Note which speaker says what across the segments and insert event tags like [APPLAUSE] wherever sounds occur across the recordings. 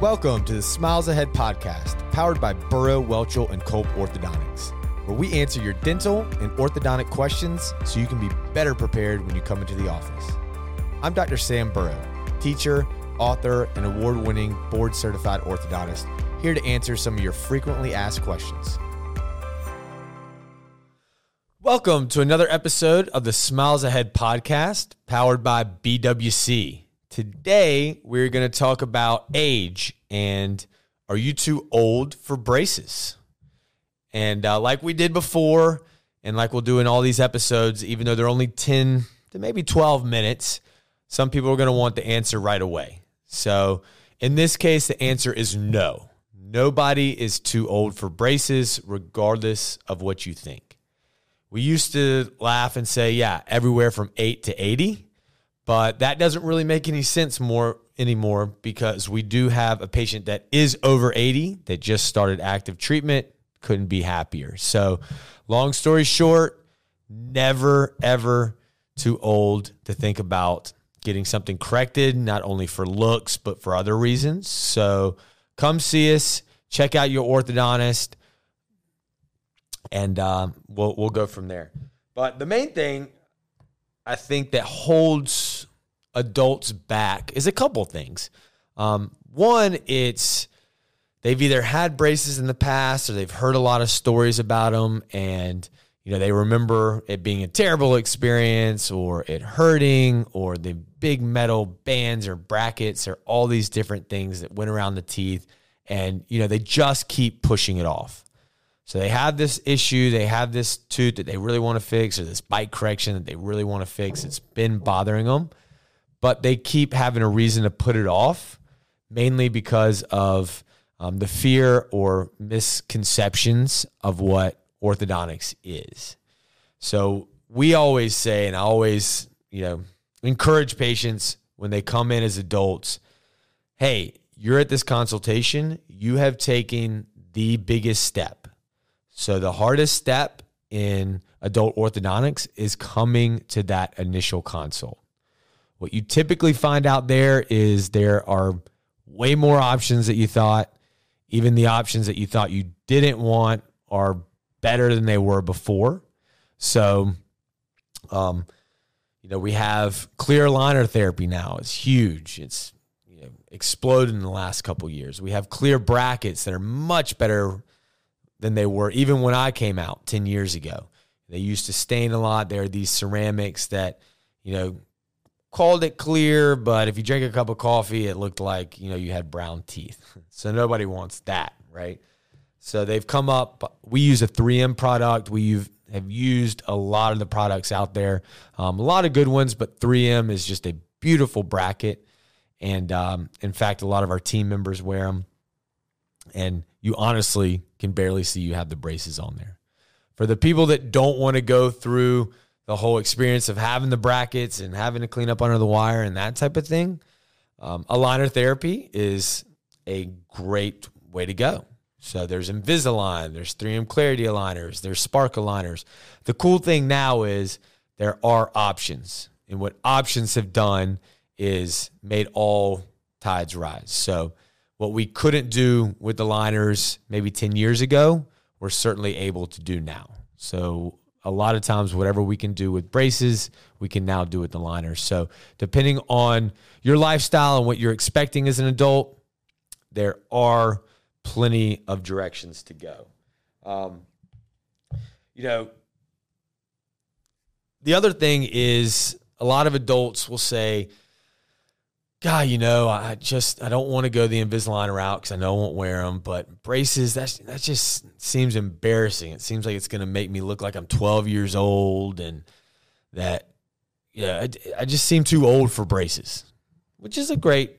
Speaker 1: Welcome to the Smiles Ahead podcast, powered by Burrow, Welchel, and Culp Orthodontics, where we answer your dental and orthodontic questions so you can be better prepared when you come into the office. I'm Dr. Sam Burrow, teacher, author, and award winning board certified orthodontist, here to answer some of your frequently asked questions. Welcome to another episode of the Smiles Ahead podcast, powered by BWC. Today, we're going to talk about age and are you too old for braces? And uh, like we did before, and like we'll do in all these episodes, even though they're only 10 to maybe 12 minutes, some people are going to want the answer right away. So in this case, the answer is no. Nobody is too old for braces, regardless of what you think. We used to laugh and say, yeah, everywhere from 8 to 80. But that doesn't really make any sense more anymore because we do have a patient that is over 80 that just started active treatment, couldn't be happier. So, long story short, never ever too old to think about getting something corrected, not only for looks, but for other reasons. So, come see us, check out your orthodontist, and um, we'll, we'll go from there. But the main thing I think that holds adults back is a couple things. Um, one, it's they've either had braces in the past or they've heard a lot of stories about them and you know they remember it being a terrible experience or it hurting or the big metal bands or brackets or all these different things that went around the teeth and you know they just keep pushing it off so they have this issue, they have this tooth that they really want to fix, or this bite correction that they really want to fix. It's been bothering them, but they keep having a reason to put it off, mainly because of um, the fear or misconceptions of what orthodontics is. So we always say, and I always, you know, encourage patients when they come in as adults, hey, you're at this consultation, you have taken the biggest step so the hardest step in adult orthodontics is coming to that initial consult. What you typically find out there is there are way more options that you thought. Even the options that you thought you didn't want are better than they were before. So, um, you know, we have clear aligner therapy now. It's huge. It's you know, exploded in the last couple years. We have clear brackets that are much better than they were even when I came out 10 years ago. They used to stain a lot. There are these ceramics that, you know, called it clear, but if you drink a cup of coffee, it looked like, you know, you had brown teeth. [LAUGHS] So nobody wants that, right? So they've come up. We use a 3M product. We have used a lot of the products out there, um, a lot of good ones, but 3M is just a beautiful bracket. And um, in fact, a lot of our team members wear them. And you honestly can barely see you have the braces on there. For the people that don't want to go through the whole experience of having the brackets and having to clean up under the wire and that type of thing, um, aligner therapy is a great way to go. So there's Invisalign, there's 3M Clarity aligners, there's Spark aligners. The cool thing now is there are options. And what options have done is made all tides rise. So what we couldn't do with the liners maybe 10 years ago, we're certainly able to do now. So a lot of times whatever we can do with braces, we can now do with the liners. So depending on your lifestyle and what you're expecting as an adult, there are plenty of directions to go. Um, you know, the other thing is a lot of adults will say, God, you know, I just I don't want to go the Invisalign route because I know I won't wear them. But braces, that's that just seems embarrassing. It seems like it's going to make me look like I'm 12 years old, and that yeah, I, I just seem too old for braces, which is a great,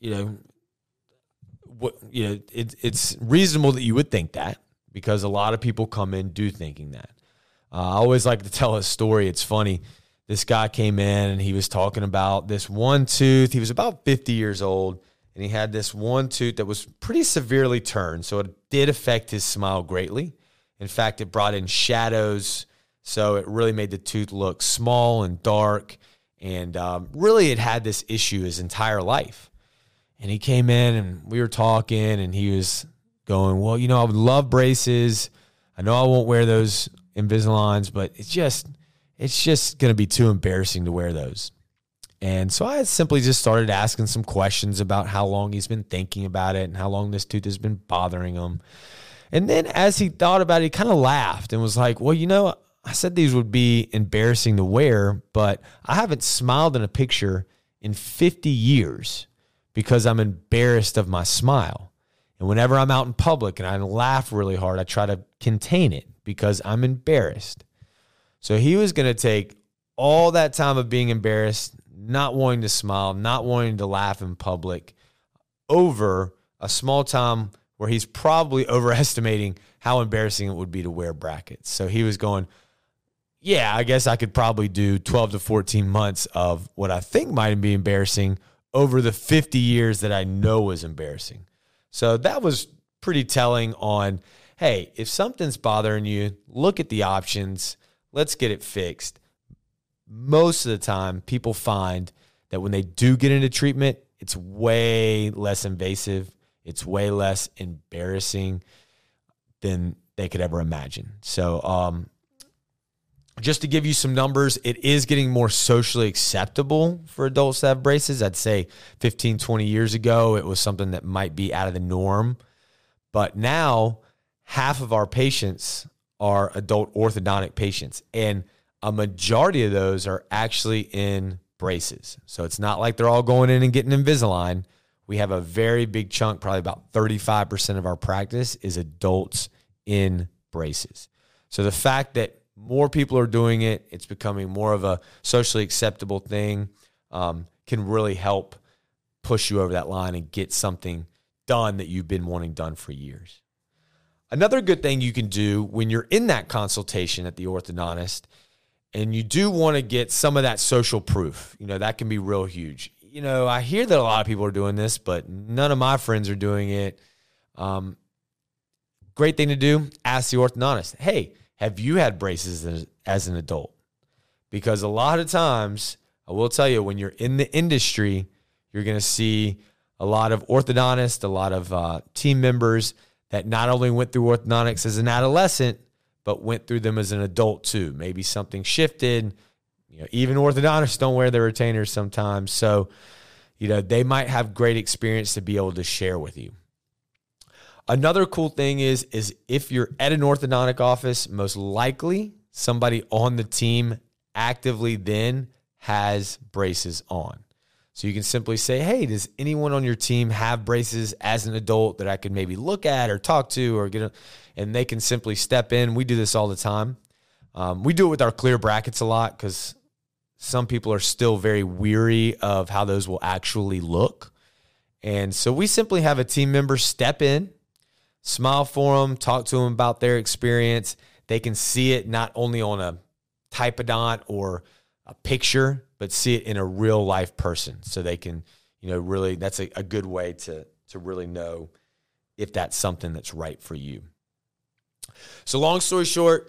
Speaker 1: you know, what you know, it, it's reasonable that you would think that because a lot of people come in do thinking that. Uh, I always like to tell a story. It's funny this guy came in and he was talking about this one tooth. He was about 50 years old and he had this one tooth that was pretty severely turned. So it did affect his smile greatly. In fact, it brought in shadows. So it really made the tooth look small and dark. And um, really, it had this issue his entire life. And he came in and we were talking, and he was going, Well, you know, I would love braces. I know I won't wear those Invisaligns, but it's just, it's just going to be too embarrassing to wear those. And so I simply just started asking some questions about how long he's been thinking about it and how long this tooth has been bothering him. And then as he thought about it, he kind of laughed and was like, Well, you know, I said these would be embarrassing to wear, but I haven't smiled in a picture in 50 years because I'm embarrassed of my smile. And whenever I'm out in public and I laugh really hard, I try to contain it because I'm embarrassed. So he was going to take all that time of being embarrassed, not wanting to smile, not wanting to laugh in public over a small time where he's probably [LAUGHS] overestimating how embarrassing it would be to wear brackets. So he was going, yeah, I guess I could probably do 12 to 14 months of what I think might be embarrassing over the 50 years that I know was embarrassing. So that was pretty telling on hey, if something's bothering you, look at the options, let's get it fixed. Most of the time, people find that when they do get into treatment, it's way less invasive, it's way less embarrassing than they could ever imagine. So, um, just to give you some numbers, it is getting more socially acceptable for adults to have braces. I'd say 15, 20 years ago, it was something that might be out of the norm. But now, half of our patients are adult orthodontic patients, and a majority of those are actually in braces. So it's not like they're all going in and getting Invisalign. We have a very big chunk, probably about 35% of our practice is adults in braces. So the fact that more people are doing it. It's becoming more of a socially acceptable thing. Um, can really help push you over that line and get something done that you've been wanting done for years. Another good thing you can do when you're in that consultation at the orthodontist and you do want to get some of that social proof, you know, that can be real huge. You know, I hear that a lot of people are doing this, but none of my friends are doing it. Um, great thing to do ask the orthodontist, hey, have you had braces as, as an adult? Because a lot of times, I will tell you, when you're in the industry, you're going to see a lot of orthodontists, a lot of uh, team members that not only went through orthodontics as an adolescent, but went through them as an adult too. Maybe something shifted. You know, even orthodontists don't wear their retainers sometimes. So, you know, they might have great experience to be able to share with you. Another cool thing is is if you're at an orthodontic office, most likely somebody on the team actively then has braces on. So you can simply say, "Hey, does anyone on your team have braces as an adult that I could maybe look at or talk to or get?" A, and they can simply step in. We do this all the time. Um, we do it with our clear brackets a lot because some people are still very weary of how those will actually look. And so we simply have a team member step in, smile for them, talk to them about their experience. They can see it not only on a typodont or a picture, but see it in a real life person. So they can, you know, really, that's a, a good way to, to really know if that's something that's right for you. So, long story short,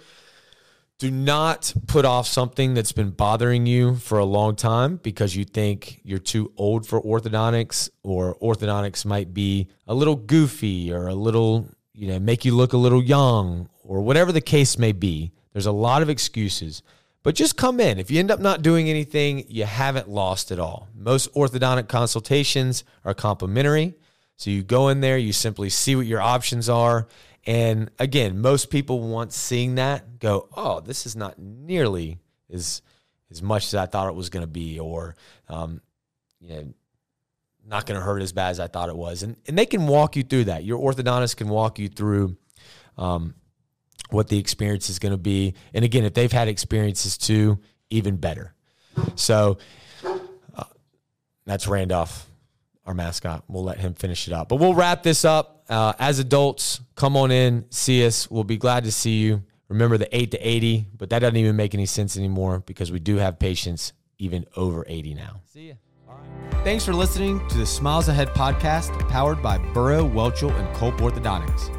Speaker 1: do not put off something that's been bothering you for a long time because you think you're too old for orthodontics or orthodontics might be a little goofy or a little, you know, make you look a little young or whatever the case may be. There's a lot of excuses. But just come in. If you end up not doing anything, you haven't lost at all. Most orthodontic consultations are complimentary. So you go in there, you simply see what your options are, and again, most people once seeing that go, "Oh, this is not nearly as as much as I thought it was going to be," or um, you know, not going to hurt as bad as I thought it was. And and they can walk you through that. Your orthodontist can walk you through um, what the experience is going to be. And again, if they've had experiences too, even better. So uh, that's Randolph our mascot. We'll let him finish it up. But we'll wrap this up. Uh, as adults, come on in, see us. We'll be glad to see you. Remember the 8 to 80, but that doesn't even make any sense anymore because we do have patients even over 80 now. See you. All right. Thanks for listening to the Smiles Ahead podcast powered by Burrow, Welchel, and Culp Orthodontics.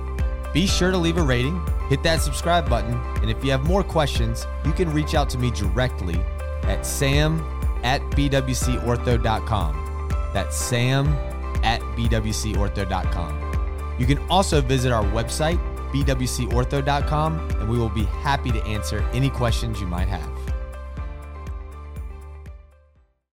Speaker 1: Be sure to leave a rating, hit that subscribe button, and if you have more questions, you can reach out to me directly at sam at bwcortho.com. That's sam at bwcortho.com. You can also visit our website, bwcortho.com, and we will be happy to answer any questions you might have.